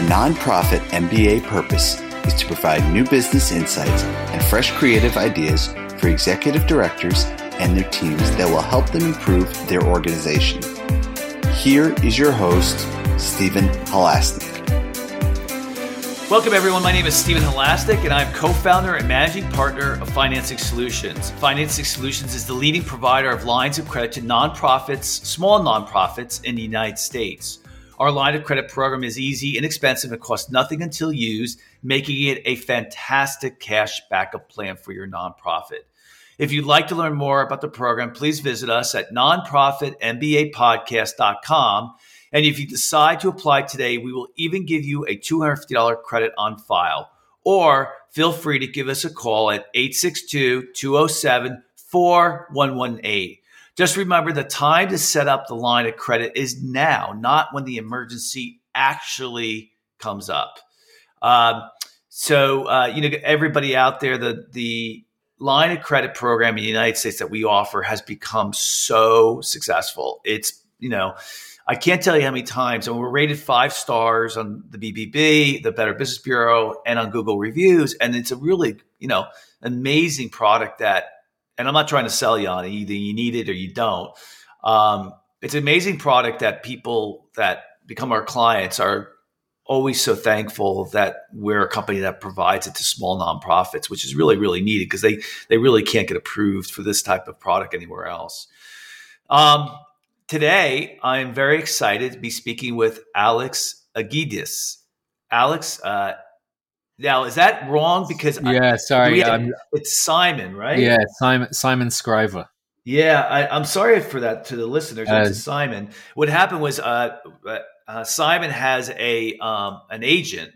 The nonprofit MBA purpose is to provide new business insights and fresh creative ideas for executive directors and their teams that will help them improve their organization. Here is your host, Stephen Halasnik. Welcome, everyone. My name is Stephen Halasnik, and I'm co founder and managing partner of Financing Solutions. Financing Solutions is the leading provider of lines of credit to nonprofits, small nonprofits in the United States. Our line of credit program is easy, inexpensive, and costs nothing until used, making it a fantastic cash backup plan for your nonprofit. If you'd like to learn more about the program, please visit us at nonprofitmbapodcast.com and if you decide to apply today, we will even give you a $250 credit on file. Or feel free to give us a call at 862 207 4118. Just remember the time to set up the line of credit is now, not when the emergency actually comes up. Um, so, uh, you know, everybody out there, the, the line of credit program in the United States that we offer has become so successful. It's, you know, I can't tell you how many times, and we're rated five stars on the BBB, the Better Business Bureau, and on Google reviews. And it's a really, you know, amazing product that, and I'm not trying to sell you on it, either you need it or you don't. Um, it's an amazing product that people that become our clients are always so thankful that we're a company that provides it to small nonprofits, which is really, really needed because they they really can't get approved for this type of product anywhere else. Um, Today, I'm very excited to be speaking with Alex Agidis. Alex, uh, now is that wrong? Because yeah, I, sorry, um, it's Simon, right? Yeah, Simon Simon Scriver. Yeah, I, am sorry for that to the listeners. Uh, Simon. What happened was uh, uh, Simon has a um, an agent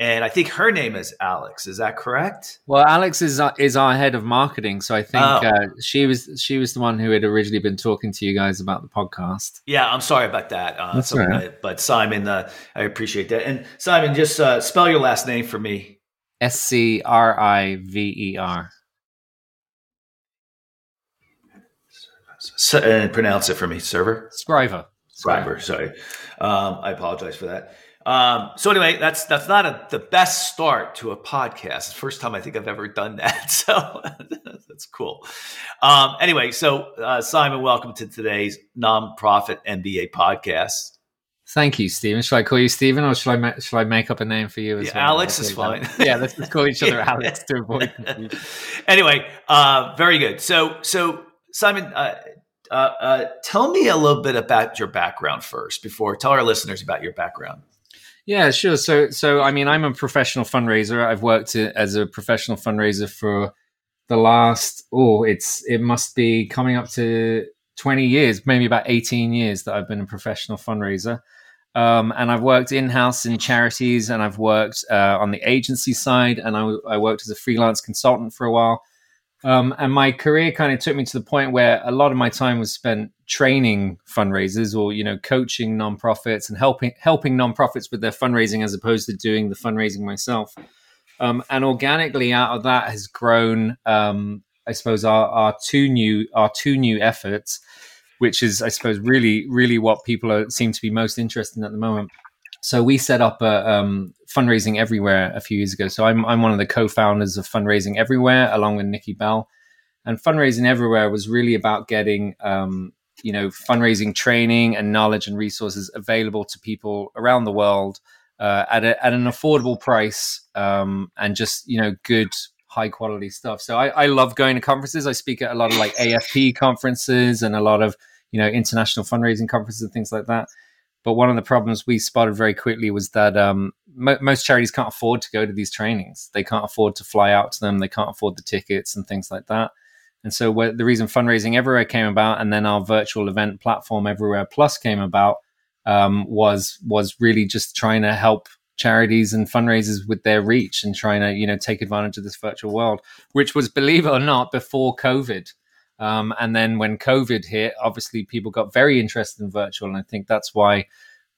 and I think her name is Alex. Is that correct? Well, Alex is uh, is our head of marketing, so I think oh. uh, she was she was the one who had originally been talking to you guys about the podcast. Yeah, I'm sorry about that. Uh, That's right. But Simon, uh, I appreciate that. And Simon, just uh, spell your last name for me. S C R I V E R. And pronounce it for me, server. Scriver. Scriver. Sorry, um, I apologize for that. Um, so anyway, that's that's not a, the best start to a podcast. First time I think I've ever done that, so that's cool. Um, anyway, so uh, Simon, welcome to today's nonprofit MBA podcast. Thank you, Stephen. Should I call you Stephen, or should I ma- should I make up a name for you as yeah, well? Alex is fine. yeah, let's just call each other Alex to avoid confusion. anyway, uh, very good. So so Simon. Uh, uh, uh, tell me a little bit about your background first before tell our listeners about your background yeah, sure. So, so I mean, I'm a professional fundraiser. I've worked as a professional fundraiser for the last oh, it's it must be coming up to 20 years, maybe about 18 years that I've been a professional fundraiser. Um, and I've worked in house in charities, and I've worked uh, on the agency side, and I, I worked as a freelance consultant for a while. Um, and my career kind of took me to the point where a lot of my time was spent training fundraisers or you know coaching nonprofits and helping helping nonprofits with their fundraising as opposed to doing the fundraising myself. Um, and organically out of that has grown, um, I suppose, our, our two new our two new efforts, which is I suppose really really what people are, seem to be most interested in at the moment. So we set up a um, fundraising everywhere a few years ago. So I'm I'm one of the co-founders of fundraising everywhere, along with Nikki Bell. And fundraising everywhere was really about getting um, you know fundraising training and knowledge and resources available to people around the world uh, at a, at an affordable price um, and just you know good high quality stuff. So I, I love going to conferences. I speak at a lot of like AFP conferences and a lot of you know international fundraising conferences and things like that. But one of the problems we spotted very quickly was that um, mo- most charities can't afford to go to these trainings. They can't afford to fly out to them. They can't afford the tickets and things like that. And so the reason fundraising everywhere came about, and then our virtual event platform Everywhere Plus came about, um, was was really just trying to help charities and fundraisers with their reach and trying to you know take advantage of this virtual world, which was believe it or not before COVID. Um, and then when COVID hit, obviously people got very interested in virtual, and I think that's why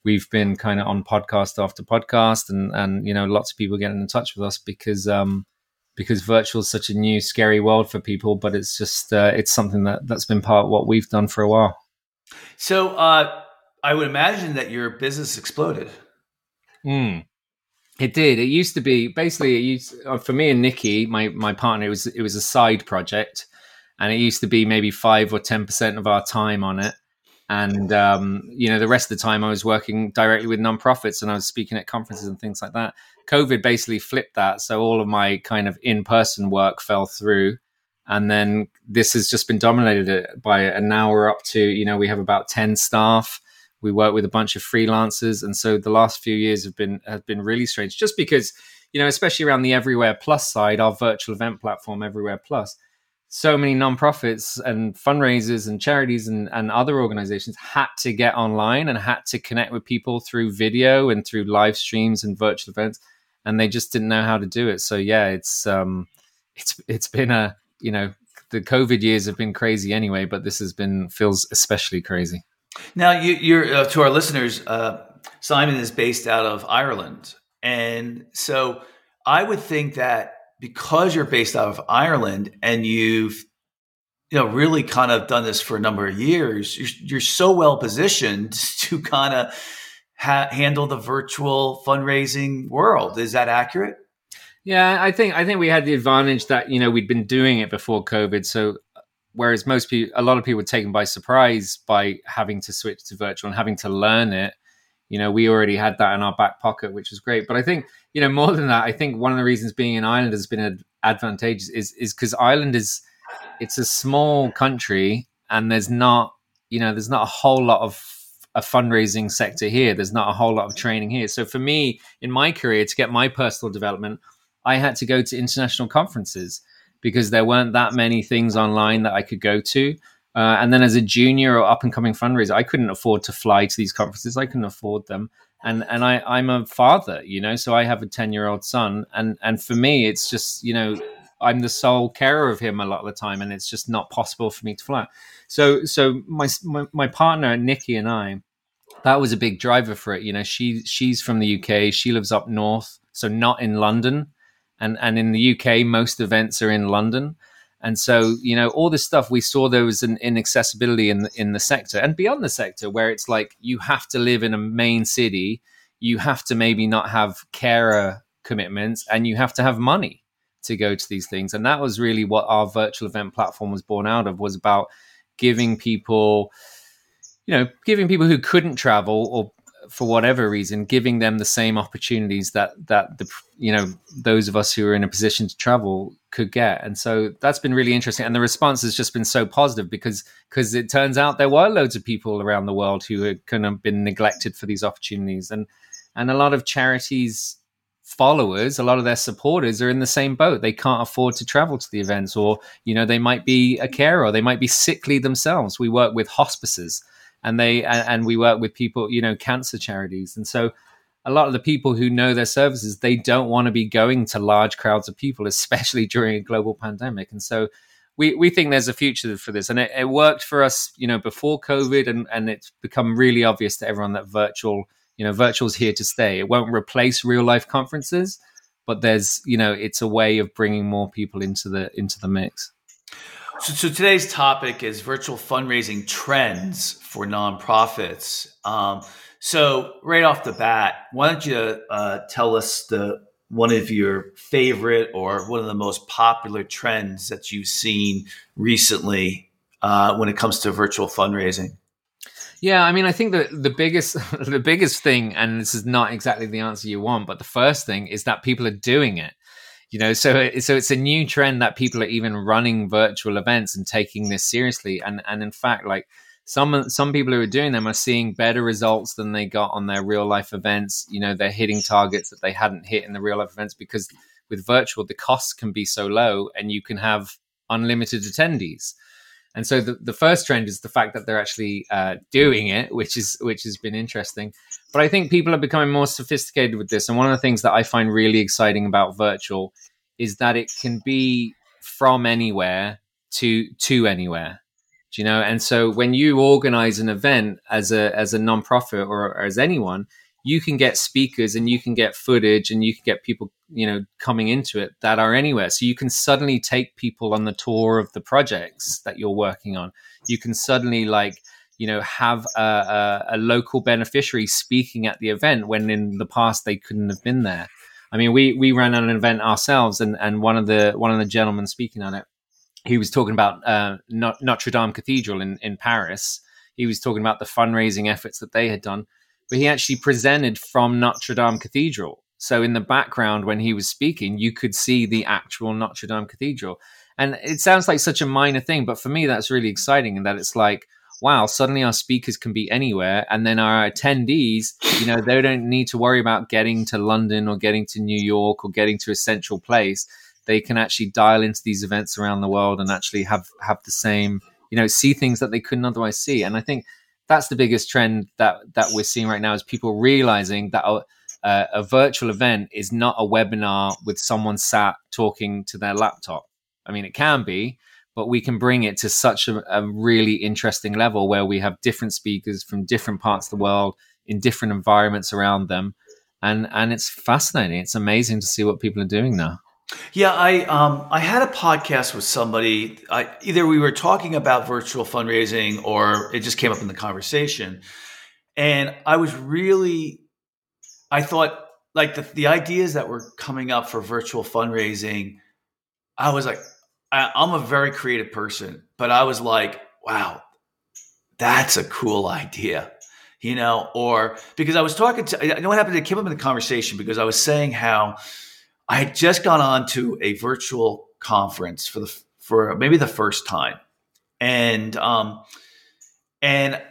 we've been kind of on podcast after podcast, and and you know lots of people getting in touch with us because um, because virtual is such a new scary world for people, but it's just uh, it's something that that's been part of what we've done for a while. So uh, I would imagine that your business exploded. Mm. It did. It used to be basically it used uh, for me and Nikki, my my partner. It was it was a side project, and it used to be maybe five or ten percent of our time on it. And um, you know, the rest of the time I was working directly with nonprofits and I was speaking at conferences and things like that. COVID basically flipped that, so all of my kind of in person work fell through, and then this has just been dominated by it. And now we're up to you know we have about ten staff we work with a bunch of freelancers, and so the last few years have been have been really strange. Just because, you know, especially around the Everywhere Plus side, our virtual event platform, Everywhere Plus, so many nonprofits and fundraisers and charities and, and other organizations had to get online and had to connect with people through video and through live streams and virtual events, and they just didn't know how to do it. So yeah, it's um, it's it's been a you know the COVID years have been crazy anyway, but this has been feels especially crazy. Now, you, are uh, to our listeners. Uh, Simon is based out of Ireland, and so I would think that because you're based out of Ireland and you've you know really kind of done this for a number of years, you're, you're so well positioned to kind of ha- handle the virtual fundraising world. Is that accurate? Yeah, I think I think we had the advantage that you know we'd been doing it before COVID, so whereas most people, a lot of people were taken by surprise by having to switch to virtual and having to learn it. You know, we already had that in our back pocket, which was great. But I think, you know, more than that, I think one of the reasons being in Ireland has been advantageous is is because Ireland is it's a small country and there's not, you know, there's not a whole lot of a fundraising sector here. There's not a whole lot of training here. So for me, in my career, to get my personal development, I had to go to international conferences because there weren't that many things online that I could go to. Uh, and then as a junior or up and coming fundraiser, I couldn't afford to fly to these conferences. I couldn't afford them. And and I, I'm a father, you know, so I have a 10 year old son. And and for me, it's just, you know, I'm the sole carer of him a lot of the time, and it's just not possible for me to fly. So so my my, my partner Nikki and I, that was a big driver for it. You know, she she's from the UK, she lives up north, so not in London and and in the UK, most events are in London. And so, you know, all this stuff we saw there was an inaccessibility in in the sector and beyond the sector, where it's like you have to live in a main city, you have to maybe not have carer commitments, and you have to have money to go to these things. And that was really what our virtual event platform was born out of was about giving people, you know, giving people who couldn't travel or for whatever reason, giving them the same opportunities that that the you know those of us who are in a position to travel could get. And so that's been really interesting. And the response has just been so positive because because it turns out there were loads of people around the world who had kind of been neglected for these opportunities, and and a lot of charities followers a lot of their supporters are in the same boat. They can't afford to travel to the events or you know they might be a carer they might be sickly themselves. We work with hospices and they and, and we work with people, you know, cancer charities, and so a lot of the people who know their services they don't want to be going to large crowds of people especially during a global pandemic. And so we, we think there's a future for this. And it, it, worked for us you know before covid and, and it's become really obvious to everyone that virtual you know virtual's here to stay it won't replace real life conferences but there's you know it's a way of bringing more people into the into the mix so, so, today's topic is virtual fundraising trends for nonprofits. Um, so right off the bat, why don't you uh, tell us the one of your favorite or one of the most popular trends that you've seen recently uh, when it comes to virtual fundraising? Yeah, I mean, I think the the biggest the biggest thing, and this is not exactly the answer you want, but the first thing is that people are doing it. You know so so it's a new trend that people are even running virtual events and taking this seriously. And and in fact like some some people who are doing them are seeing better results than they got on their real life events. You know they're hitting targets that they hadn't hit in the real life events because with virtual the costs can be so low and you can have unlimited attendees and so the, the first trend is the fact that they're actually uh, doing it which is which has been interesting but I think people are becoming more sophisticated with this. And one of the things that I find really exciting about virtual is that it can be from anywhere to to anywhere. Do you know? And so when you organize an event as a as a nonprofit or, or as anyone, you can get speakers and you can get footage and you can get people you know coming into it that are anywhere. So you can suddenly take people on the tour of the projects that you're working on. You can suddenly like you know have a, a, a, local beneficiary speaking at the event when in the past they couldn't have been there. I mean, we we ran an event ourselves, and and one of the one of the gentlemen speaking on it, he was talking about uh, Notre Dame Cathedral in in Paris. He was talking about the fundraising efforts that they had done, but he actually presented from Notre Dame Cathedral. So in the background, when he was speaking, you could see the actual Notre Dame Cathedral. And it sounds like such a minor thing, but for me, that's really exciting. And that it's like, wow, suddenly our speakers can be anywhere. And then our attendees, you know, they don't need to worry about getting to London or getting to New York or getting to a central place. They can actually dial into these events around the world and actually have, have the same, you know, see things that they couldn't otherwise see. And I think that's the biggest trend that, that we're seeing right now is people realizing that a, a virtual event is not a webinar with someone sat talking to their laptop I mean, it can be, but we can bring it to such a, a, really interesting level where we have different speakers from different parts of the world in different environments around them. And, and it's fascinating. It's amazing to see what people are doing now. Yeah, I um, I had a podcast with somebody. I, either we were talking about virtual fundraising or it just came up in the conversation, and I was really, I thought like the the ideas that were coming up for virtual fundraising, I was like, I, I'm a very creative person, but I was like, wow, that's a cool idea you know, or because I was talking to, I know what happened. It came up in the conversation because I was saying how I had just gone on to a virtual conference for the for maybe the first time, and um, and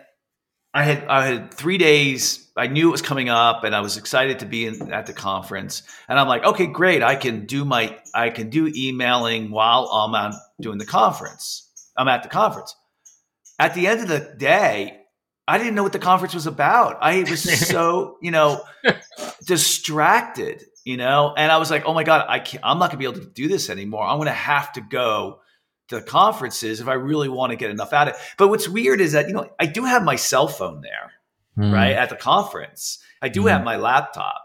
I had I had three days. I knew it was coming up, and I was excited to be in, at the conference. And I'm like, okay, great. I can do my I can do emailing while I'm on doing the conference. I'm at the conference. At the end of the day, I didn't know what the conference was about. I was so you know distracted, you know, and I was like, oh my god, I can't, I'm not gonna be able to do this anymore. I'm gonna have to go to conferences if I really want to get enough out of it. But what's weird is that, you know, I do have my cell phone there, mm. right? At the conference. I do mm. have my laptop.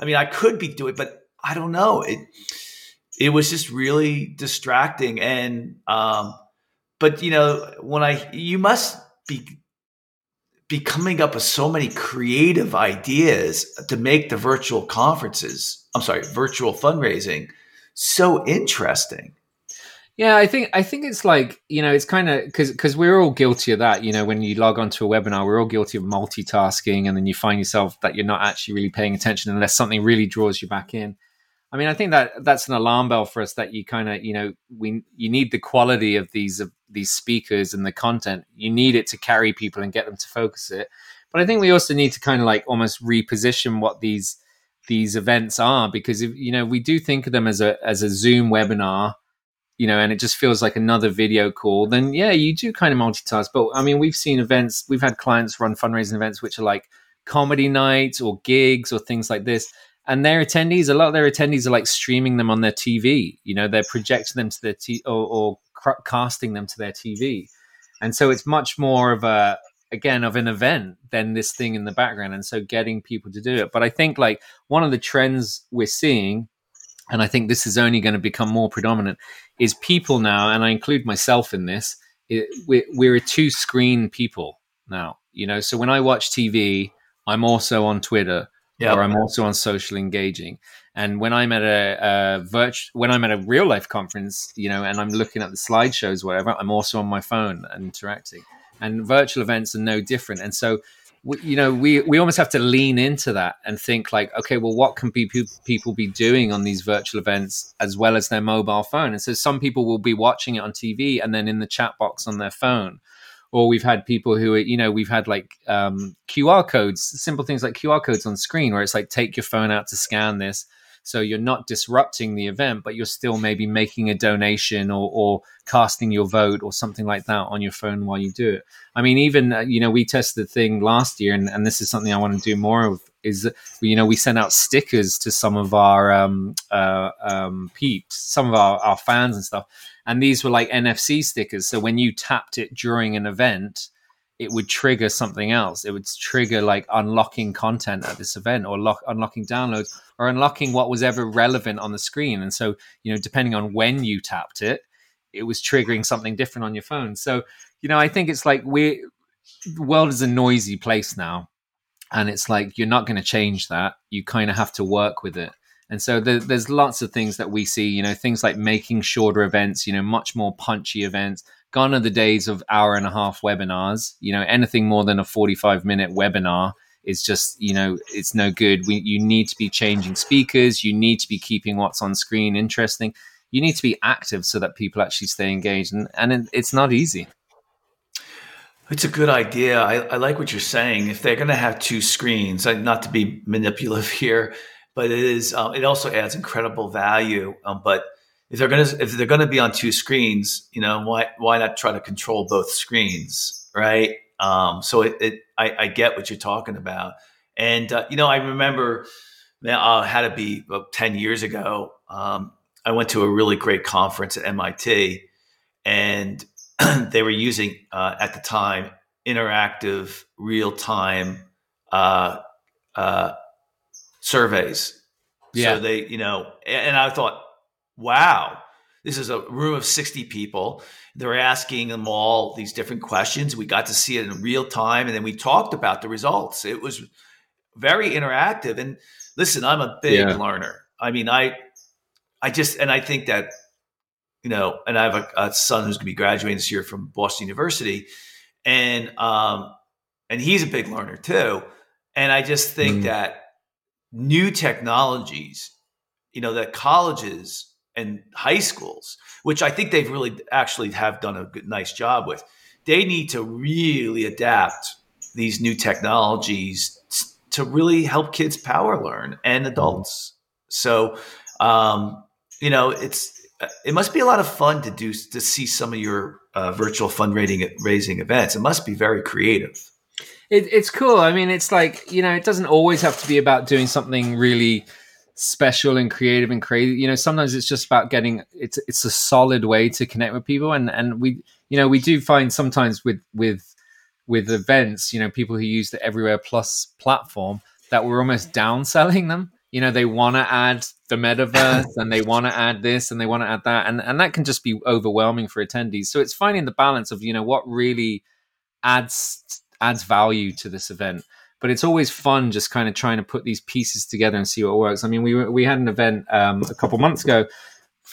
I mean, I could be doing, but I don't know. It it was just really distracting. And um, but you know, when I you must be be coming up with so many creative ideas to make the virtual conferences, I'm sorry, virtual fundraising so interesting. Yeah, I think I think it's like you know it's kind of because because we're all guilty of that. You know, when you log onto a webinar, we're all guilty of multitasking, and then you find yourself that you're not actually really paying attention unless something really draws you back in. I mean, I think that that's an alarm bell for us that you kind of you know we you need the quality of these of these speakers and the content. You need it to carry people and get them to focus it. But I think we also need to kind of like almost reposition what these these events are because if, you know we do think of them as a as a Zoom webinar you know, and it just feels like another video call, then yeah, you do kind of multitask. But I mean, we've seen events, we've had clients run fundraising events which are like comedy nights or gigs or things like this. And their attendees, a lot of their attendees are like streaming them on their TV. You know, they're projecting them to their T or, or cr- casting them to their TV. And so it's much more of a, again, of an event than this thing in the background. And so getting people to do it. But I think like one of the trends we're seeing and I think this is only going to become more predominant, is people now, and I include myself in this, it, we're, we're a two screen people now. You know, so when I watch TV, I'm also on Twitter yep. or I'm also on social engaging. And when I'm at a, a virtual, when I'm at a real life conference, you know, and I'm looking at the slideshows, whatever, I'm also on my phone and interacting. And virtual events are no different. And so we, you know, we we almost have to lean into that and think like, okay, well, what can people people be doing on these virtual events as well as their mobile phone? And so some people will be watching it on TV and then in the chat box on their phone. Or we've had people who, are, you know, we've had like um, QR codes, simple things like QR codes on screen, where it's like take your phone out to scan this, so you're not disrupting the event, but you're still maybe making a donation or, or casting your vote or something like that on your phone while you do it. I mean, even, uh, you know, we tested the thing last year, and, and this is something I want to do more of is you know we sent out stickers to some of our um, uh, um, peeps, some of our, our fans and stuff, and these were like NFC stickers. So when you tapped it during an event, it would trigger something else. It would trigger like unlocking content at this event or lock, unlocking downloads or unlocking what was ever relevant on the screen. And so, you know, depending on when you tapped it, it was triggering something different on your phone. So, you know, I think it's like we the world is a noisy place now. And it's like you're not going to change that. You kind of have to work with it. And so there, there's lots of things that we see, you know, things like making shorter events, you know, much more punchy events. Gone are the days of hour and a half webinars. You know, anything more than a 45 minute webinar is just, you know, it's no good. We, you need to be changing speakers. You need to be keeping what's on screen interesting. You need to be active so that people actually stay engaged. And, and it, it's not easy. It's a good idea. I, I, like what you're saying. If they're going to have two screens, not to be manipulative here, but it is. Um, it also adds incredible value. Um, but if they're going to if they're to be on two screens, you know, why why not try to control both screens, right? Um, so it, it I, I, get what you're talking about, and uh, you know, I remember now uh, had to be ten years ago. Um, I went to a really great conference at MIT, and they were using uh, at the time interactive, real time uh, surveys. Yeah. So they, you know, and I thought, wow, this is a room of 60 people. They're asking them all these different questions. We got to see it in real time. And then we talked about the results. It was very interactive. And listen, I'm a big yeah. learner. I mean, I, I just, and I think that you know, and I have a, a son who's going to be graduating this year from Boston University, and um, and he's a big learner too. And I just think mm. that new technologies, you know, that colleges and high schools, which I think they've really actually have done a good, nice job with, they need to really adapt these new technologies to really help kids power learn and adults. So, um, you know, it's it must be a lot of fun to do to see some of your uh, virtual fundraising raising events. It must be very creative. It, it's cool. I mean, it's like you know, it doesn't always have to be about doing something really special and creative and crazy. You know, sometimes it's just about getting it's it's a solid way to connect with people, and and we you know we do find sometimes with with with events, you know, people who use the Everywhere Plus platform that we're almost downselling them you know they want to add the metaverse and they want to add this and they want to add that and and that can just be overwhelming for attendees so it's finding the balance of you know what really adds adds value to this event but it's always fun just kind of trying to put these pieces together and see what works i mean we we had an event um, a couple months ago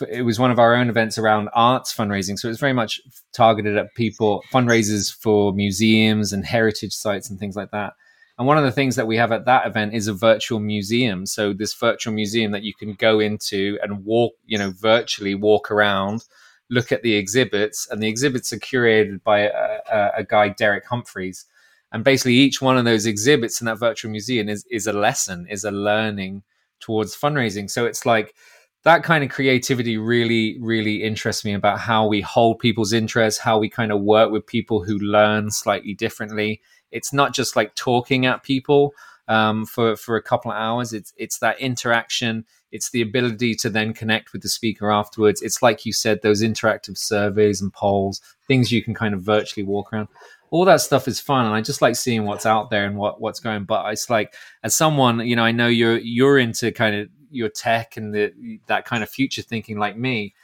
it was one of our own events around arts fundraising so it's very much targeted at people fundraisers for museums and heritage sites and things like that and one of the things that we have at that event is a virtual museum. So this virtual museum that you can go into and walk, you know, virtually walk around, look at the exhibits, and the exhibits are curated by a, a, a guy, Derek Humphreys. And basically, each one of those exhibits in that virtual museum is is a lesson, is a learning towards fundraising. So it's like that kind of creativity really, really interests me about how we hold people's interest, how we kind of work with people who learn slightly differently it's not just like talking at people um, for for a couple of hours. It's it's that interaction. It's the ability to then connect with the speaker afterwards. It's like you said, those interactive surveys and polls, things you can kind of virtually walk around. All that stuff is fun, and I just like seeing what's out there and what what's going. But it's like as someone, you know, I know you're you're into kind of your tech and the that kind of future thinking like me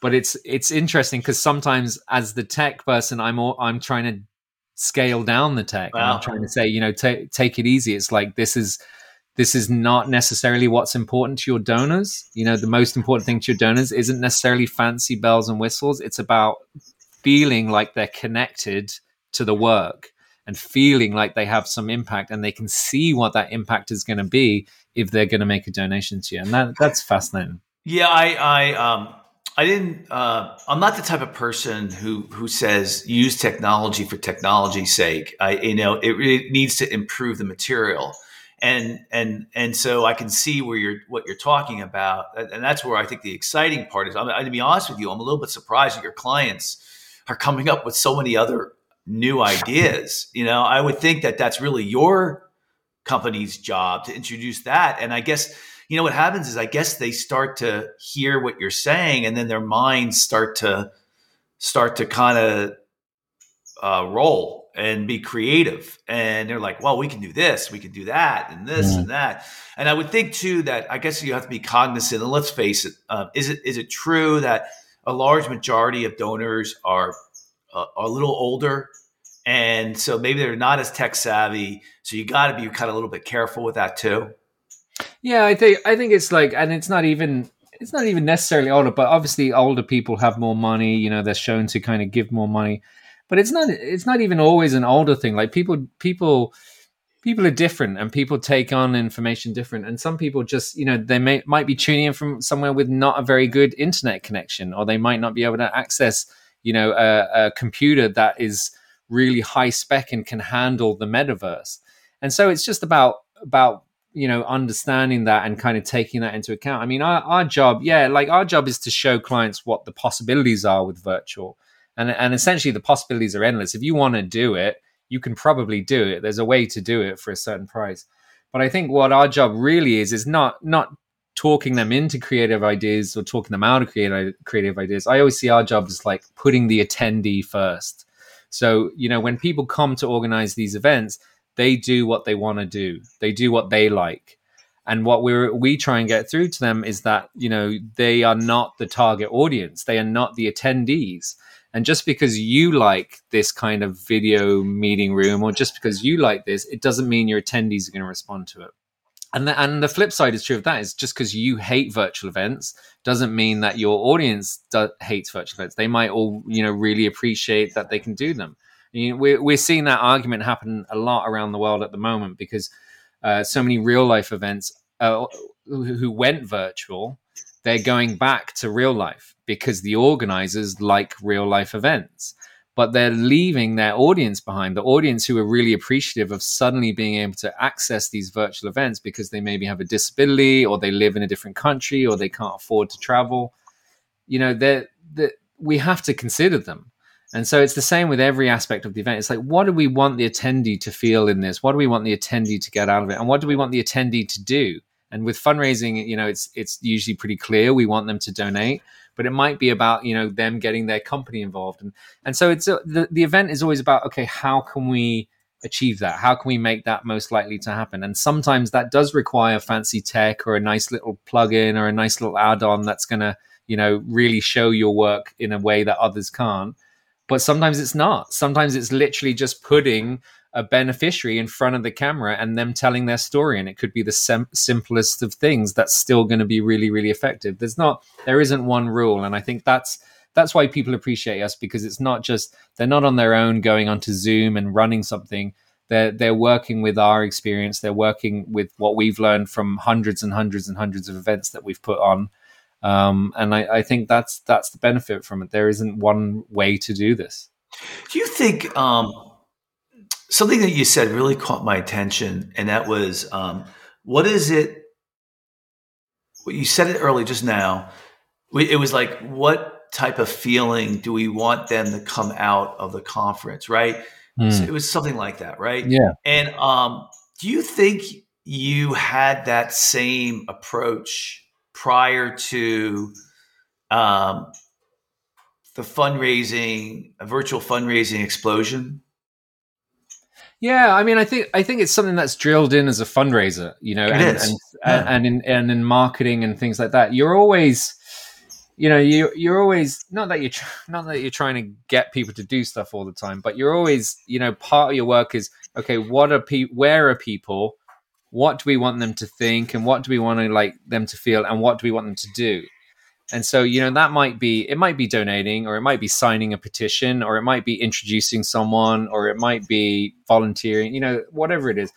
but it's it's interesting because sometimes as the tech person i'm all, i'm trying to scale down the tech. Wow. I'm trying to say, you know, take take it easy. It's like this is this is not necessarily what's important to your donors. You know, the most important thing to your donors isn't necessarily fancy bells and whistles. It's about feeling like they're connected to the work and feeling like they have some impact and they can see what that impact is going to be if they're going to make a donation to you. And that that's fascinating. Yeah, I I um I didn't. Uh, I'm not the type of person who who says use technology for technology's sake. I, you know, it, it needs to improve the material, and and and so I can see where you're what you're talking about, and that's where I think the exciting part is. I'm, to be honest with you, I'm a little bit surprised that your clients are coming up with so many other new ideas. You know, I would think that that's really your company's job to introduce that, and I guess you know what happens is i guess they start to hear what you're saying and then their minds start to start to kind of uh, roll and be creative. And they're like well we can do this we can do that and this and that. And i would think too that i guess you have to be cognizant and let's face it uh, is it is it true that a large majority of donors are uh, a little older and so maybe they're not as tech savvy so you got to be kind of a little bit careful with that too Yeah, I think I think it's like, and it's not even it's not even necessarily older, but obviously older people have more money. You know, they're shown to kind of give more money, but it's not it's not even always an older thing. Like people people people are different and people take on information different and some people just you know they may might be tuning in from somewhere with not a very good internet connection or they might not be able to access you know a, a computer that is really high spec and can handle the metaverse. And so it's just about about you know understanding that and kind of taking that into account. I mean our, our job yeah like our job is to show clients what the possibilities are with virtual. And and essentially the possibilities are endless. If you want to do it you can probably do it. There's a way to do it for a certain price. But i think what our job really is is not not talking them into creative ideas or talking them out of creative creative ideas i always see our job as like putting the attendee first. So you know when people come to organize these events they do what they want to do. They do what they like. And what we we try and get through to them is that you know they are not the target audience. They are not the attendees. And just because you like this kind of video meeting room or just because you like this it doesn't mean your attendees are going to respond to it and the, and the flip side is true of that is just because you hate virtual events doesn't mean that your audience do, hates virtual events they might all you know really appreciate that they can do them you know, we're, we're seeing that argument happen a lot around the world at the moment because uh, so many real life events uh, who went virtual, they're going back to real life because the organizers like real life events. But they're leaving their audience behind, the audience who are really appreciative of suddenly being able to access these virtual events because they maybe have a disability or they live in a different country or they can't afford to travel. You know, they're, they're we have to consider them and so it's the same with every aspect of the event. It's like, what do we want the attendee to feel in this? What do we want the attendee to get out of it? And what do we want the attendee to do? And with fundraising, you know, it's it's usually pretty clear. We want them to donate, but it might be about you know them getting their company involved. And and so it's a, the the event is always about okay, how can we achieve that? How can we make that most likely to happen? And sometimes that does require fancy tech or a nice little plugin or a nice little add-on that's going to you know really show your work in a way that others can't but sometimes it's not. Sometimes it's literally just putting a beneficiary in front of the camera and them telling their story and it could be the sem- simplest of things that's still going to be really really effective there's not there isn't one rule and i think that's that's why people appreciate us because it's not just they're not on their own going onto zoom and running something they're they're working with our experience they're working with what we've learned from hundreds and hundreds and hundreds of events that we've put on um, and I, I, think that's that's the benefit from it. There isn't one way to do this. Do you think um, something that you said really caught my attention, and that was um, what is it? What you said it early just now. It was like, what type of feeling do we want them to come out of the conference? Right. Mm. So it was something like that, right? Yeah. And um, do you think you had that same approach prior to um, the fundraising, a virtual fundraising explosion? Yeah, I mean, I think I think it's something that's drilled in as a fundraiser, you know, and, and, yeah. and, in and in marketing and things like that. You're always, you know, you you're always not that you're not that you're trying to get people to do stuff all the time, but you're always, you know, part of your work is okay. What are people? Where are people? what do we want them to think and what do we want to like them to feel and what do we want them to do and so you know that might be it might be donating or it might be signing a petition or it might be introducing someone or it might be volunteering you know whatever it is.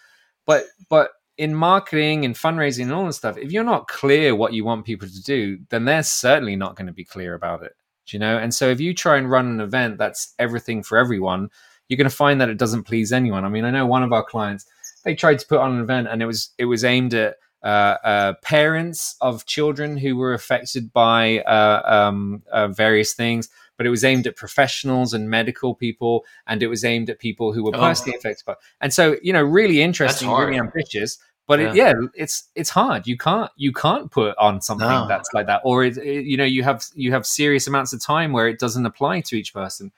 But but in marketing and fundraising and all this stuff if you're not clear what you want people to do then they're certainly not going to be clear about it you know? And so if you try and run an event that's everything for everyone you're going to find that it doesn't please anyone. I mean i know one of our clients they tried to put on an event, and it was it was aimed at parents of children who were affected by uh, um, uh, various things, but it was aimed at professionals and medical people, and it was aimed at people who were oh. personally affected by. And so, you know, really interesting, really ambitious. But yeah. It, yeah. it's it's hard. You can't you can't put on something no. that's like that, or it, it, you know, you have you have serious amounts of time where it doesn't apply to each person.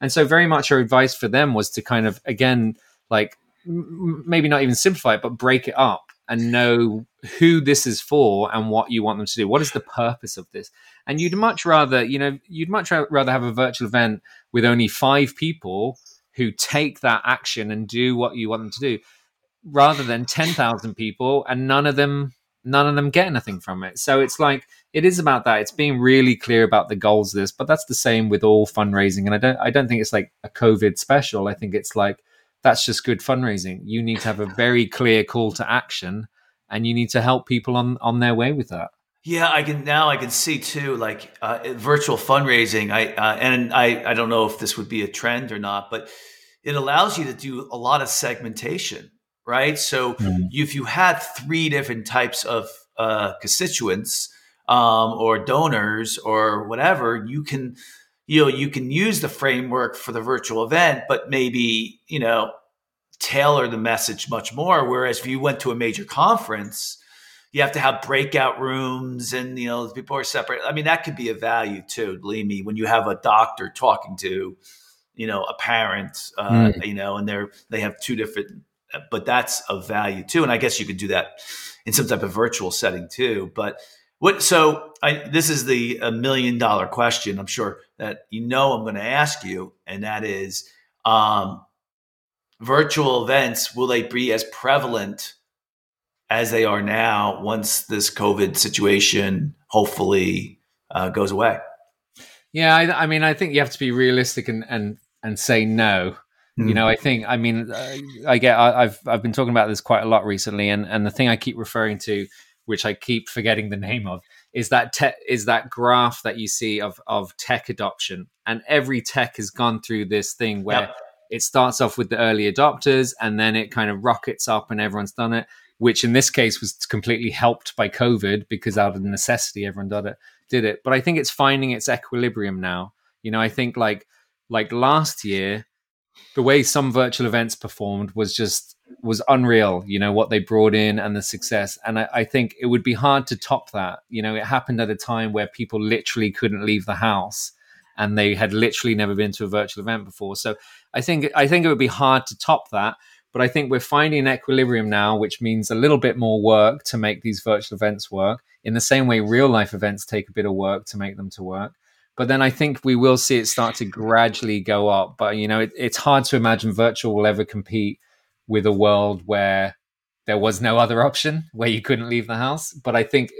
And so, very much our advice for them was to kind of again like maybe not even simplify it, but break it up and know who this is for and what you want them to do. What is the purpose of this? And you'd much rather, you know, you'd much rather have a virtual event with only five people who take that action and do what you want them to do rather than 10,000 people and none of them none of them get anything from it. So it's like it is about that. It's being really clear about the goals of this, but that's the same with all fundraising. And I don't I don't think it's like a COVID special. I think it's like that's just good fundraising. You need to have a very clear call to action and you need to help people on on their way with that. Yeah, I can now. I can see too, like uh, virtual fundraising. I uh, and I. I don't know if this would be a trend or not, but it allows you to do a lot of segmentation, right? So mm-hmm. if you had three different types of uh, constituents um, or donors or whatever, you can, you know, you can use the framework for the virtual event, but maybe you know tailor the message much more. Whereas if you went to a major conference you have to have breakout rooms and you know people are separate i mean that could be a value too believe me when you have a doctor talking to you know a parent uh, mm. you know and they're they have two different but that's of value too and i guess you could do that in some type of virtual setting too but what so I, this is the a million dollar question i'm sure that you know i'm going to ask you and that is um, virtual events will they be as prevalent as they are now once this COVID situation hopefully uh, goes away. Yeah, I, I, mean, I think you have to be realistic and and and say no. You know, I think, I mean, uh, I get, I, I've I've been talking about this quite a lot recently, and and the thing I keep referring to, which I keep forgetting the name of, is that te- is that graph that you see of of tech adoption, and every tech has gone through this thing where. Yep. It starts off with the early adopters and then it kind of rockets up and everyone's done it which in this case was completely helped by COVID because out of necessity everyone did it. Did it, but I think it's finding its equilibrium now. You know, I think like like last year, the way some virtual events performed was just was unreal. You know what they brought in and the success, and I, I think it would be hard to top that. You know, it happened at a time where people literally couldn't leave the house and they had literally never been to a virtual event before. So I think I think it would be hard to top that. But I think we're finding an equilibrium now, which means a little bit more work to make these virtual events work. In the same way, real life events take a bit of work to make them to work. But then I think we will see it start to gradually go up. But you know, it, it's hard to imagine virtual will ever compete with a world where there was no other option, where you couldn't leave the house. But I think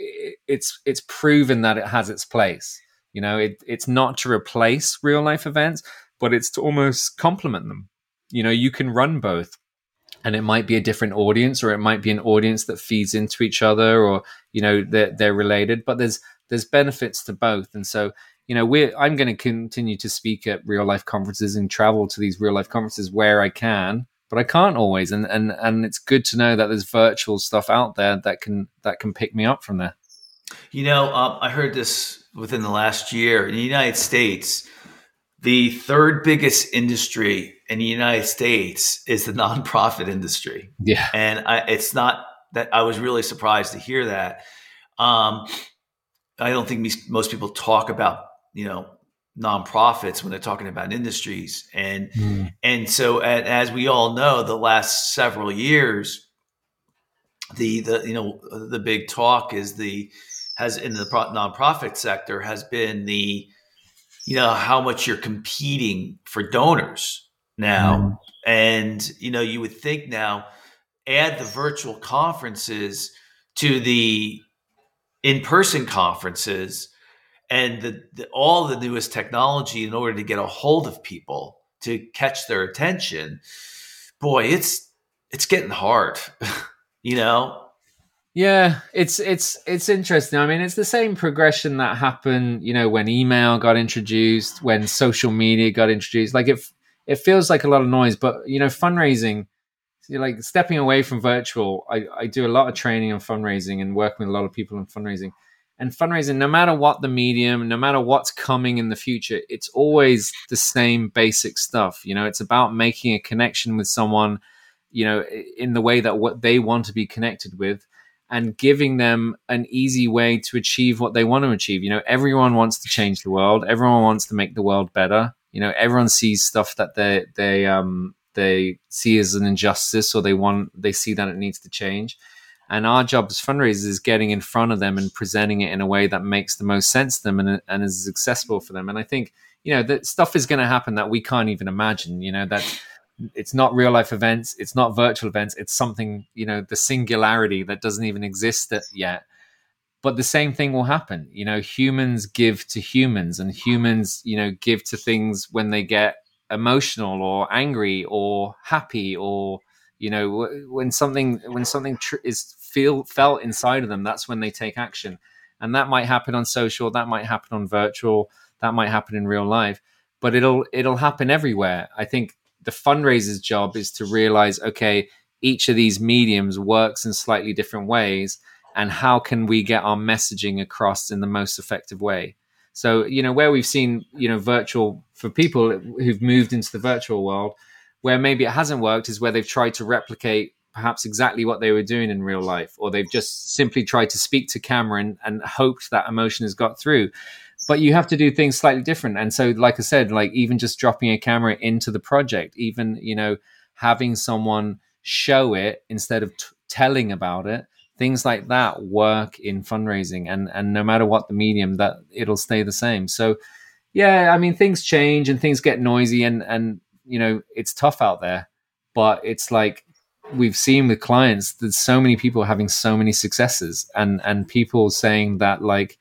it's it's proven that it has its place. You know, it, it's not to replace real life events, but it's to almost complement them. You know, you can run both and it might be a different audience or it might be an audience that feeds into each other or you know they're, they're related but there's there's benefits to both and so you know we're i'm going to continue to speak at real life conferences and travel to these real life conferences where i can but i can't always and and and it's good to know that there's virtual stuff out there that can that can pick me up from there you know um, i heard this within the last year in the united states the third biggest industry in the United States is the nonprofit industry. Yeah. And I, it's not that I was really surprised to hear that. Um, I don't think most people talk about, you know, nonprofits when they're talking about industries. And, mm. and so as we all know, the last several years, the, the, you know, the big talk is the, has in the nonprofit sector has been the, you know how much you're competing for donors now mm. and you know you would think now add the virtual conferences to the in-person conferences and the, the, all the newest technology in order to get a hold of people to catch their attention boy it's it's getting hard you know yeah, it's it's it's interesting. I mean, it's the same progression that happened, you know, when email got introduced, when social media got introduced. Like it it feels like a lot of noise, but you know, fundraising, you like stepping away from virtual. I, I do a lot of training on fundraising and working with a lot of people on fundraising. And fundraising, no matter what the medium, no matter what's coming in the future, it's always the same basic stuff. You know, it's about making a connection with someone, you know, in the way that what they want to be connected with and giving them an easy way to achieve what they want to achieve. You know, everyone wants to change the world. Everyone wants to make the world better. You know, everyone sees stuff that they they um they see as an injustice or they want they see that it needs to change. And our job as fundraisers is getting in front of them and presenting it in a way that makes the most sense to them and, and is accessible for them. And I think, you know, that stuff is going to happen that we can't even imagine, you know, that it's not real life events it's not virtual events it's something you know the singularity that doesn't even exist yet but the same thing will happen you know humans give to humans and humans you know give to things when they get emotional or angry or happy or you know when something when something tr- is feel felt inside of them that's when they take action. And that might happen on social that might happen on virtual that might happen in real life but it'll it'll happen everywhere. I think the fundraiser's job is to realize okay each of these mediums works in slightly different ways and how can we get our messaging across in the most effective way? So you know where we've seen you know virtual for people who've moved into the virtual world where maybe it hasn't worked is where they've tried to replicate perhaps exactly what they were doing in real life or they've just simply tried to speak to camera and, and hoped that emotion has got through. But you have to do things slightly different. And so like i said like even just dropping a camera into the project even you know having someone show it instead of t- telling about it things like that work in fundraising. And and no matter what the medium that it'll stay the same. So yeah i mean things change and things get noisy and and you know it's tough out there but it's like we've seen with clients there's so many people having so many successes and and people saying that like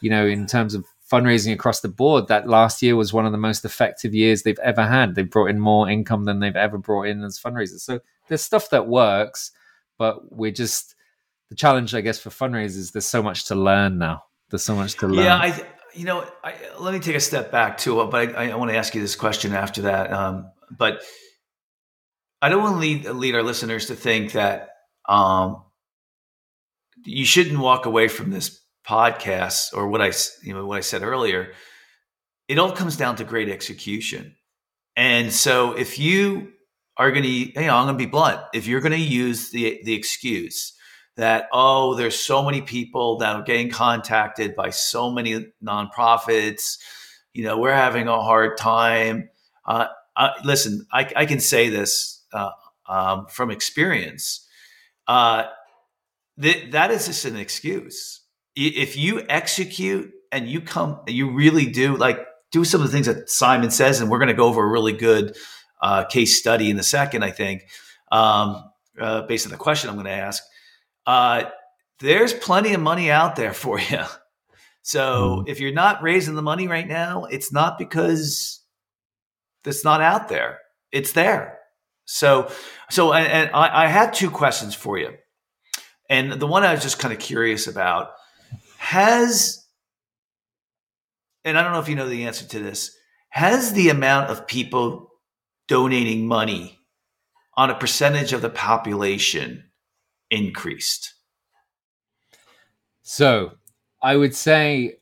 you know in terms of fundraising across the board that last year was one of the most effective years they've ever had. They brought in more income than they've ever brought in as fundraisers. So there's stuff that works, but we're just the challenge, I guess, for fundraisers. There's so much to learn now. There's so much to learn. Yeah, I, you know, I, let me take a step back too. But I, I want to ask you this question after that. Um, but I don't want to lead lead our listeners to think that um, you shouldn't walk away from this podcast or what I you know what I said earlier, it all comes down to great execution. And so if you are going to, you know, I'm going to be blunt. If you're going to use the the excuse that oh, there's so many people that are getting contacted by so many nonprofits, you know, we're having a hard time. Uh, I, listen, I, I, can say this uh, um, from experience. Uh, th- that is just an excuse if you execute and you come, you really do like do some of the things that Simon says, and we're going to go over a really good uh, case study in a second, I think, um, uh, based on the question I'm going to ask. Uh, there's plenty of money out there for you. So mm. if you're not raising the money right now, it's not because it's not out there. It's there. So, so, and, and I, I had two questions for you. And the one I was just kind of curious about has, and I don't know if you know the answer to this, has the amount of people donating money on a percentage of the population increased? So I would say,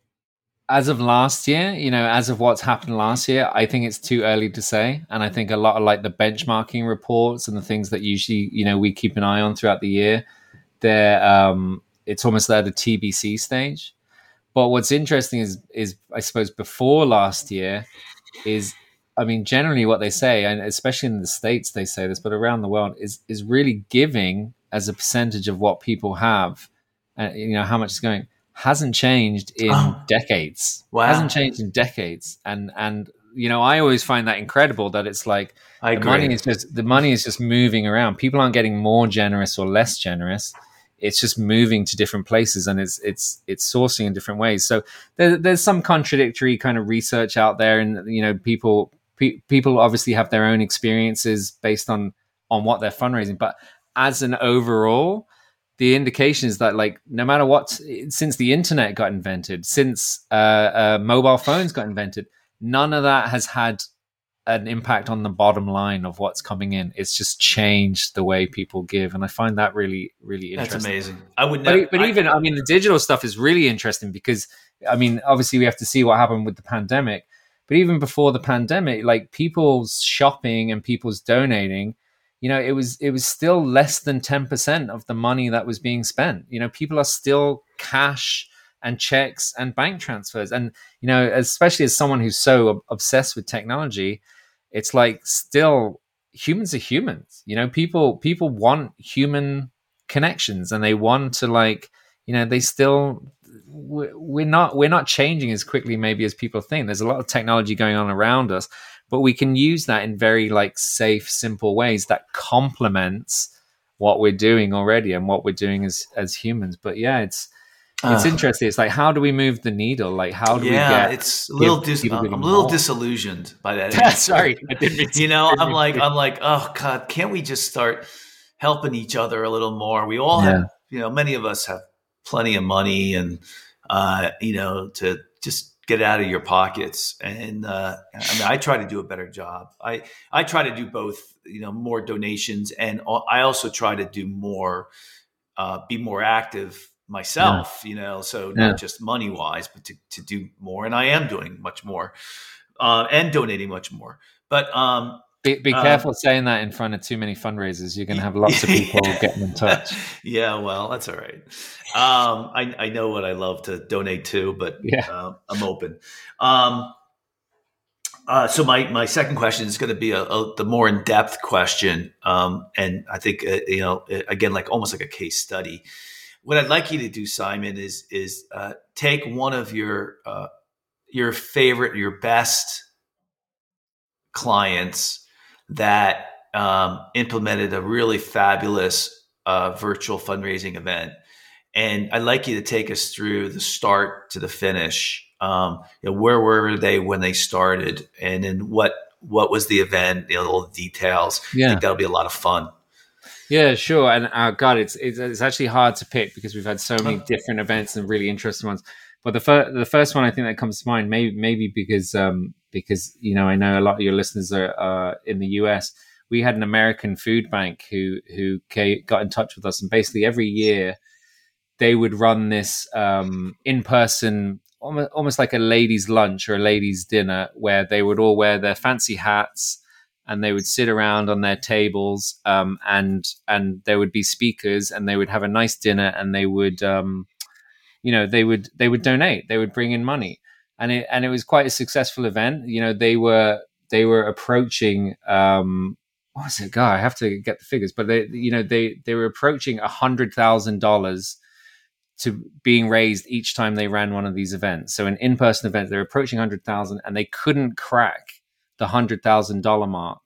as of last year, you know, as of what's happened last year, I think it's too early to say. And I think a lot of like the benchmarking reports and the things that usually, you know, we keep an eye on throughout the year, they're, um, it's almost at a TBC stage. But what's interesting is is I suppose before last year is I mean generally what they say and especially in the states they say this but around the world is is really giving as a percentage of what people have and uh, you know how much is going hasn't changed in oh. decades. Wow. Hasn't changed in decades and and you know I always find that incredible that it's like I the agree. money is just the money is just moving around. People aren't getting more generous or less generous it's just moving to different places and it's it's it's sourcing in different ways so there, there's some contradictory kind of research out there and you know people pe- people obviously have their own experiences based on on what they're fundraising but as an overall the indication is that like no matter what since the internet got invented since uh, uh, mobile phones got invented none of that has had an impact on the bottom line of what's coming in. It's just changed the way people give, and I find that really, really interesting. That's amazing. I would, never, but, but I, even I mean, the digital stuff is really interesting because I mean, obviously, we have to see what happened with the pandemic, but even before the pandemic, like people's shopping and people's donating, you know, it was it was still less than ten percent of the money that was being spent. You know, people are still cash and checks and bank transfers, and you know, especially as someone who's so obsessed with technology it's like still humans are humans you know people people want human connections and they want to like you know they still we're not we're not changing as quickly maybe as people think. There's a lot of technology going on around us, but we can use that in very like safe, simple ways that complements what we're doing already and what we're doing as as humans. But yeah, it's it's uh, interesting. It's like how do we move the needle? Like how do yeah, we get? it's a little. Dis- I'm a little more? disillusioned by that. Sorry, I didn't. you know, I'm like I'm like oh god, can't we just start helping each other a little more? We all yeah. have, you know, many of us have plenty of money and uh, you know to just get out of your pockets. And uh, I mean, I try to do a better job. I I try to do both. You know, more donations, and I also try to do more, uh, be more active myself. Yeah. You know, so not just money wise, but to to do more. And I am doing much more, uh, and donating much more. But um, be, be uh, careful saying that in front of too many fundraisers. You're going to have lots of people yeah. getting in touch. Yeah, well, that's all right. Um, I, I know what I love to donate to, but yeah. Uh, I'm open. Um, uh, so my my second question is going to be a, a, the more in depth question, um, and I think uh, you know again like almost like a case study. What I'd like you to do, Simon, is is uh, take one of your uh, your favorite, your best clients that um, implemented a really fabulous uh, virtual fundraising event. And I'd like you to take us through the start to the finish. Um, you know, where were they when they started, and then what what was the event? You know, all the details. Yeah. I think that'll be a lot of fun. Yeah, sure. And uh, God, it's, it's, it's actually hard to pick because we've had so many different events and really interesting ones. But the first the first one I think that comes to mind, maybe maybe because um, because you know I know a lot of your listeners are in the US. We had an American food bank who who got in touch with us, and basically every year they would run this um, in person, almost, almost like a ladies' lunch or a ladies' dinner, where they would all wear their fancy hats and they would sit around on their tables um, and and there would be speakers and they would have a nice dinner and they would um, you know they would they would donate they would bring in money and it and it was quite a successful event. You know they were they were approaching um what was it? God i have to get the figures but they you know they they were approaching a hundred thousand dollars to being raised each time they ran one of these events. So an in-person event they're approaching 100000 and they couldn't crack the $100000 mark.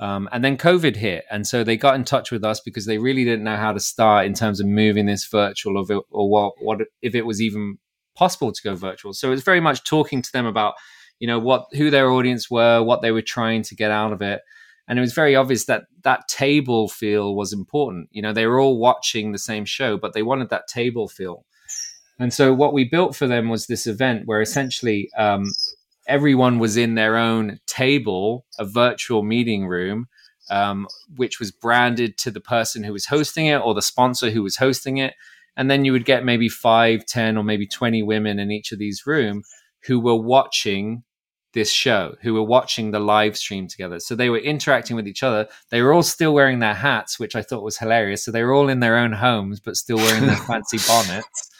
Um, and then COVID hit, and so they got in touch with us because they really didn't know how to start in terms of moving this virtual, or, or what, what if it was even possible to go virtual. So it was very much talking to them about, you know, what who their audience were, what they were trying to get out of it, and it was very obvious that that table feel was important. You know, they were all watching the same show, but they wanted that table feel. And so what we built for them was this event where essentially um, everyone was in their own table, a virtual meeting room, um, which was branded to the person who was hosting it or the sponsor who was hosting it. And then you would get maybe five, ten, or maybe 20 women in each of these rooms who were watching this show, who were watching the live stream together. So they were interacting with each other. They were all still wearing their hats, which I thought was hilarious. So they were all in their own homes, but still wearing their fancy bonnets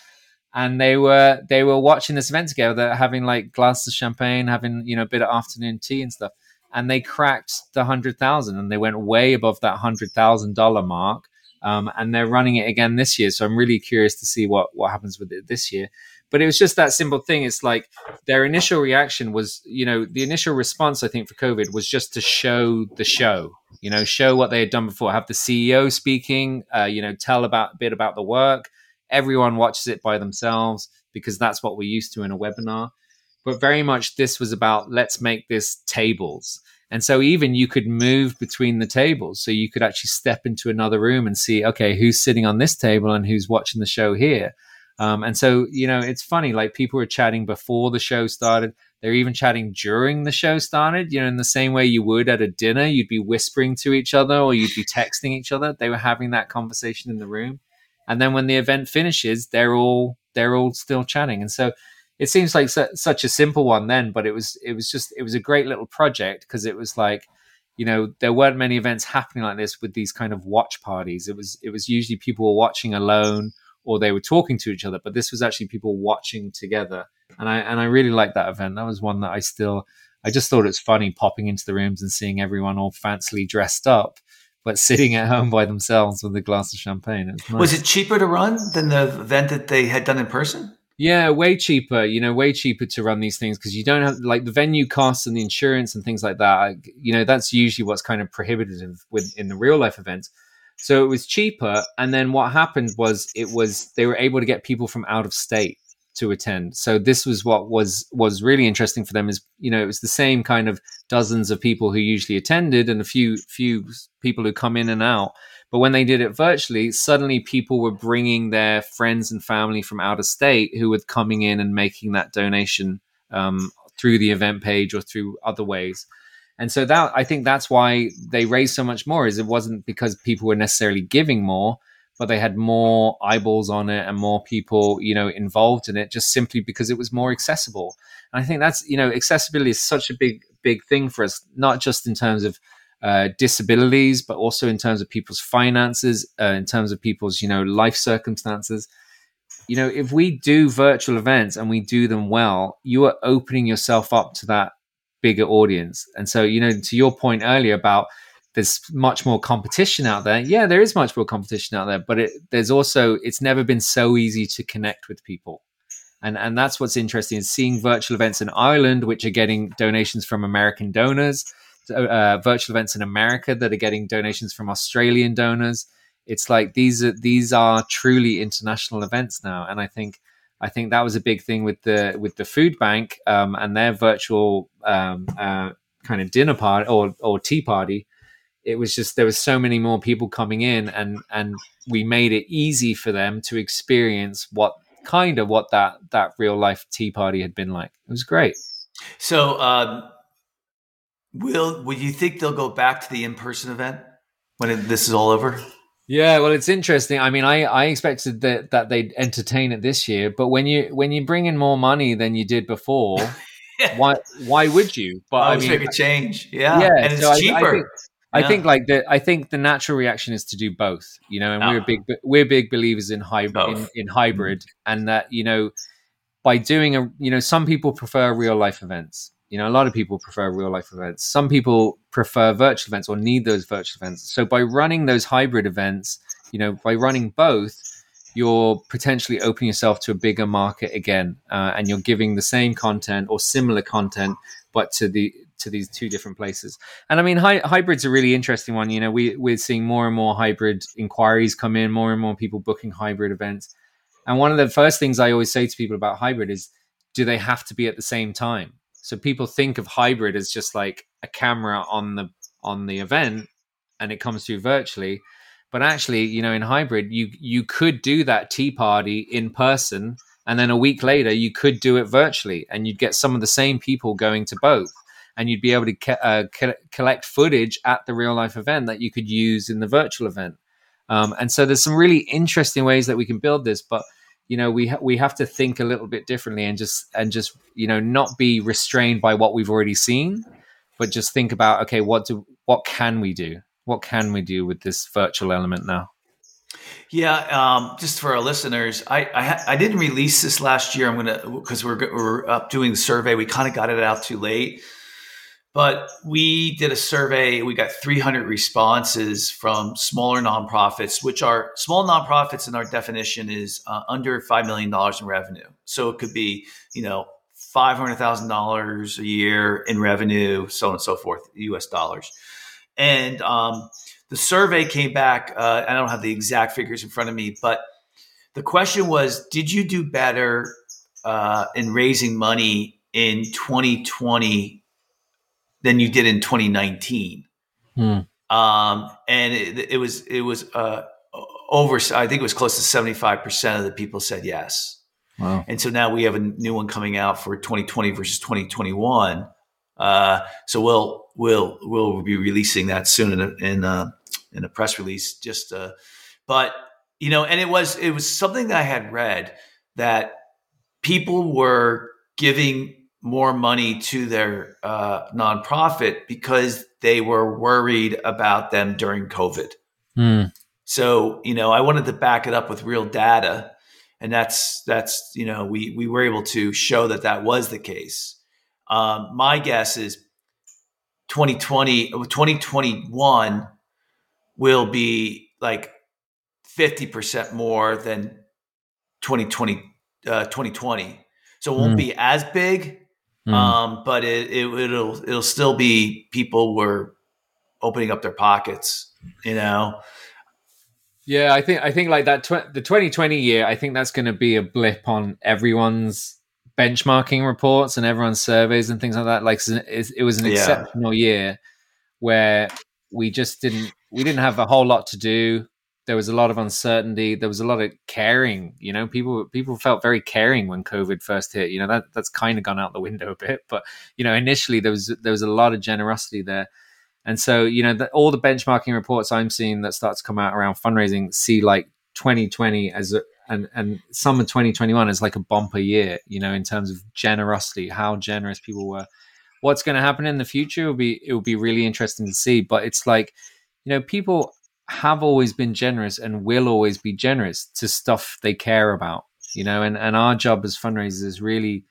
and they were they were watching this event together, having like glasses of champagne, having you know a bit of afternoon tea and stuff. And they cracked the hundred thousand, and they went way above that hundred thousand dollar mark. Um, and they're running it again this year, so I'm really curious to see what what happens with it this year. But it was just that simple thing. It's like their initial reaction was, you know, the initial response I think for COVID was just to show the show, you know, show what they had done before, have the CEO speaking, uh, you know, tell about a bit about the work, everyone watches it by themselves because that's what we're used to in a webinar. But very much this was about let's make this tables. And so even you could move between the tables. So you could actually step into another room and see, okay, who's sitting on this table and who's watching the show here. Um, and so, you know, it's funny, like people were chatting before the show started. They're even chatting during the show started, you know, in the same way you would at a dinner. You'd be whispering to each other or you'd be texting each other. They were having that conversation in the room and then when the event finishes they're all they're all still chatting and so it seems like su- such a simple one then but it was it was just it was a great little project because it was like you know there weren't many events happening like this with these kind of watch parties it was it was usually people were watching alone or they were talking to each other but this was actually people watching together and i and i really liked that event that was one that i still i just thought it's funny popping into the rooms and seeing everyone all fancily dressed up but sitting at home by themselves with a glass of champagne. It was, nice. was, it cheaper to run than the event that they had done in person? Yeah, way cheaper. You know, way cheaper to run these things because you don't have like the venue costs and the insurance and things like that. You know, that's usually what's kind of prohibitive with in the real life events. So it was cheaper, and then what happened was it was they were able to get people from out of state to attend. So this was what was was really interesting for them is you know it was the same kind of dozens of people who usually attended and a few few people who come in and out. But when they did it virtually, suddenly people were bringing their friends and family from out of state who were coming in and making that donation um, through the event page or through other ways. And so that I think that's why they raised so much more. Is it wasn't because people were necessarily giving more, but they had more eyeballs on it and more people, you know, involved in it just simply because it was more accessible. And I think that's, you know, accessibility is such a big, big thing for us, not just in terms of uh, disabilities, but also in terms of people's finances, uh, in terms of people's, you know, life circumstances. You know, if we do virtual events and we do them well, you are opening yourself up to that bigger audience. And so, you know, to your point earlier about there's much more competition out there. Yeah, there is much more competition out there, but it, there's also it's never been so easy to connect with people. And, and that's what's interesting is seeing virtual events in Ireland, which are getting donations from American donors, uh, virtual events in America that are getting donations from Australian donors. It's like these are these are truly international events now, and I think I think that was a big thing with the with the food bank um, and their virtual um, uh, kind of dinner party or or tea party. It was just there was so many more people coming in and and we made it easy for them to experience what kind of what that that real life tea party had been like. It was great. So um will will you think they'll go back to the in-person event when it, this is all over? Yeah well it's interesting. I mean i i expected that that they'd entertain it this year but when you when you bring in more money than you did before why why would you? But i, I mean make a change. Yeah yeah and it's so cheaper I, I think, I think like the I think the natural reaction is to do both, you know, and we're ah. big we're big believers in hybrid in, in, hybrid mm-hmm. and that you know by doing a you know some people prefer real life events. You know, a lot of people prefer real life events. Some people prefer virtual events or need those virtual events. So by running those hybrid events, you know, by running both, you're potentially opening yourself to a bigger market again, uh, and you're giving the same content or similar content, but to the to these two different places. And I mean, hy- hybrid's a really interesting one. You know, we we're seeing more and more hybrid inquiries come in, more and more people booking hybrid events. And one of the first things I always say to people about hybrid is, do they have to be at the same time? So people think of hybrid as just like a camera on the on the event, and it comes through virtually. But actually, you know, in hybrid, you you could do that tea party in person, and then a week later, you could do it virtually, and you'd get some of the same people going to both and you'd be able to uh, co- collect footage at the real life event that you could use in the virtual event. Um, and so there's some really interesting ways that we can build this, but you know we ha- we have to think a little bit differently and just and just you know not be restrained by what we've already seen, but just think about okay what do what can we do? What can we do with this virtual element now? Yeah, um, just for our listeners, I I, I, didn't release this last year. I'm gonna because we're we're up doing the survey. We kind of got it out too late. But we did a survey. We got 300 responses from smaller nonprofits, which are small nonprofits in our definition is uh, under $5 million in revenue. So it could be, you know, $500,000 a year in revenue, so on and so forth, US dollars. And um, the survey came back. Uh, I don't have the exact figures in front of me, but the question was Did you do better uh, in raising money in 2020 than you did in 2019. Hmm. Um, and it, it, was it was uh, over. I think it was close to 75 percent of the people said yes. Wow. And so now we have a new one coming out for 2020 versus 2021. Uh, so we'll we'll we'll be releasing that soon in a, in a, in a press release. Just uh, but you know, and it was it was something that I had read that people were giving more money to their uh, nonprofit because they were worried about them during COVID. Mm. So, you know, I wanted to back it up with real data. And that's, that's, you know, we, we were able to show that that was the case. Um, my guess is 2020, 2021 will be like 50% more than 2020 uh, 2020. So it won't mm. be as big, mm. um, but it, it it'll it'll still be people were opening up their pockets, you know. Yeah, I think I think like that tw- the 2020 year, I think that's going to be a blip on everyone's benchmarking reports and everyone's surveys and things like that. Like it was an exceptional yeah. year where we just didn't we didn't have a whole lot to do. There was a lot of uncertainty. There was a lot of caring. You know, people people felt very caring when COVID first hit. You know that that's kind of gone out the window a bit. But you know, initially there was there was a lot of generosity there. And so, you know, the, all the benchmarking reports I'm seeing that start to come out around fundraising see like 2020 as a, and and summer 2021 as like a bumper year, you know, in terms of generosity, how generous people were. What's going to happen in the future will be it will be really interesting to see. But it's like, you know, people have always been generous and will always be generous to stuff they care about, you know, and and our job as fundraisers is really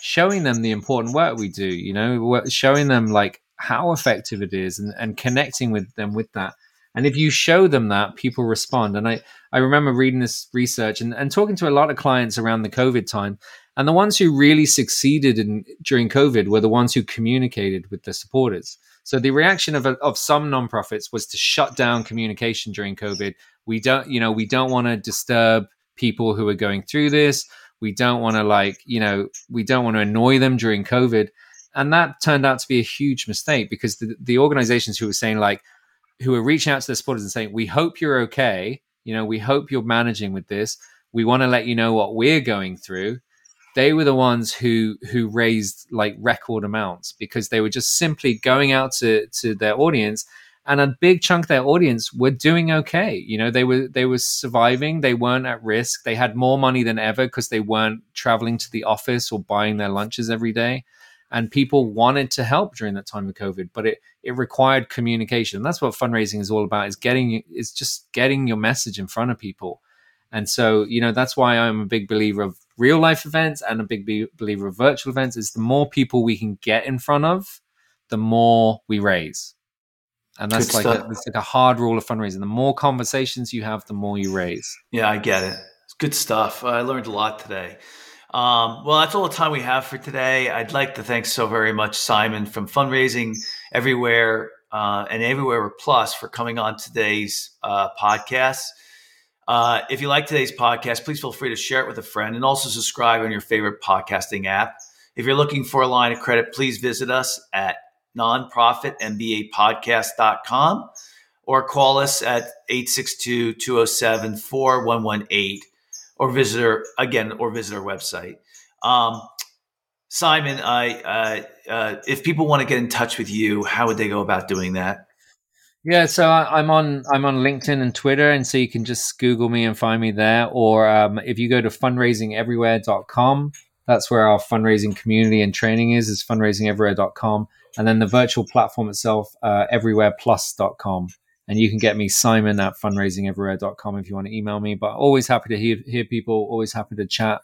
showing them the important work we do, you know, showing them like how effective it is and, and connecting with them with that. And if you show them that, people respond. And I, I remember reading this research and, and talking to a lot of clients around the COVID time. And the ones who really succeeded in during COVID were the ones who communicated with the supporters. So the reaction of, of some nonprofits was to shut down communication during COVID. We don't, you know, we don't want to disturb people who are going through this. We don't want to like, you know, we don't want to annoy them during COVID and that turned out to be a huge mistake because the, the organizations who were saying like who were reaching out to their supporters and saying we hope you're okay you know we hope you're managing with this we want to let you know what we're going through they were the ones who who raised like record amounts because they were just simply going out to to their audience and a big chunk of their audience were doing okay. You know they were they were surviving. They weren't at risk. They had more money than ever because they weren't traveling to the office or buying their lunches every day and people wanted to help during that time of covid but it it required communication. That's what fundraising is all about is getting is just getting your message in front of people. And so you know that's why i'm a big believer of real life events and a big be- believer of virtual events is the more people we can get in front of the more we raise. And that's like a, it's like a hard rule of fundraising. The more conversations you have the more you raise. Yeah i get it. It's good stuff. I learned a lot today. Um, well, that's all the time we have for today. I'd like to thank so very much Simon from Fundraising Everywhere uh, and Everywhere Plus for coming on today's uh, podcast. Uh, if you like today's podcast, please feel free to share it with a friend and also subscribe on your favorite podcasting app. If you're looking for a line of credit, please visit us at nonprofitmbapodcast.com or call us at 862 207 4118 or visit our, again or visit our website. Um, Simon, I uh, uh, if people want to get in touch with you, how would they go about doing that? Yeah, so I, am on I'm on LinkedIn and Twitter, and so you can just Google me and find me there. Or um, if you go to fundraisingeverywhere.com, that's where our fundraising community and training is. Is fundraisingeverywhere.com, and then the virtual platform itself, uh, everywhereplus.com and you can get me simon at fundraisingeverywhere.com if you want to email me but always happy to hear, hear people always happy to chat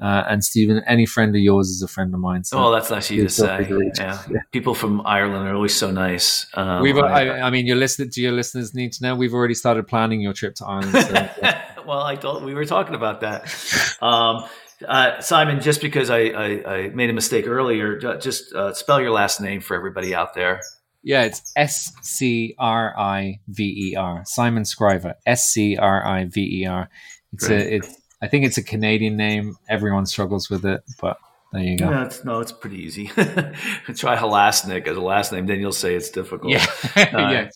uh, and Stephen, any friend of yours is a friend of mine. So oh, that's nice of you to say. Yeah. yeah. people from Ireland are always so nice. Um, we've, I, I, mean, your listeners, do your listeners need to know? We've already started planning your trip to Ireland. So, yeah. well, I thought we were talking about that. Um, uh, Simon, just because I, I, I, made a mistake earlier, just uh, spell your last name for everybody out there. Yeah, it's S C R I V E R. Simon Scriver. S C R I V E R. It's Great. a it's I think it's a Canadian name. Everyone struggles with it, but there you go. No, it's, no, it's pretty easy. Try Halasnik as a last name, then you'll say it's difficult. Yeah. uh, yeah.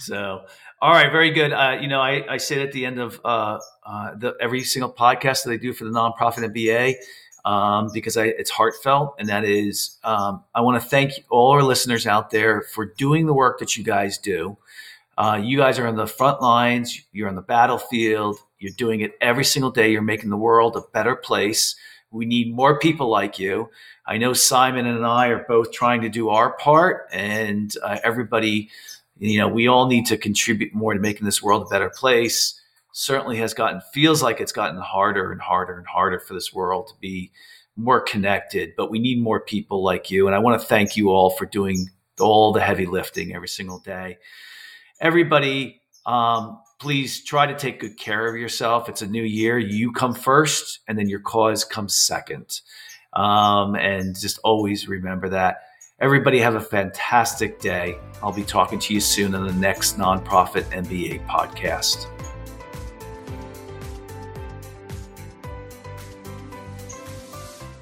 So, all right, very good. Uh, you know, I, I say at the end of uh, uh, the, every single podcast that I do for the nonprofit MBA, um, because I, it's heartfelt. And that is, um, I want to thank all our listeners out there for doing the work that you guys do. Uh, you guys are on the front lines, you're on the battlefield, you're doing it every single day. You're making the world a better place. We need more people like you. I know Simon and I are both trying to do our part, and uh, everybody, you know, we all need to contribute more to making this world a better place certainly has gotten feels like it's gotten harder and harder and harder for this world to be more connected but we need more people like you and i want to thank you all for doing all the heavy lifting every single day everybody um, please try to take good care of yourself. It's a new year. You come first, and then your cause comes second. Um, and just always remember that. Everybody have a fantastic day. I'll be talking to you soon on the next Nonprofit MBA podcast.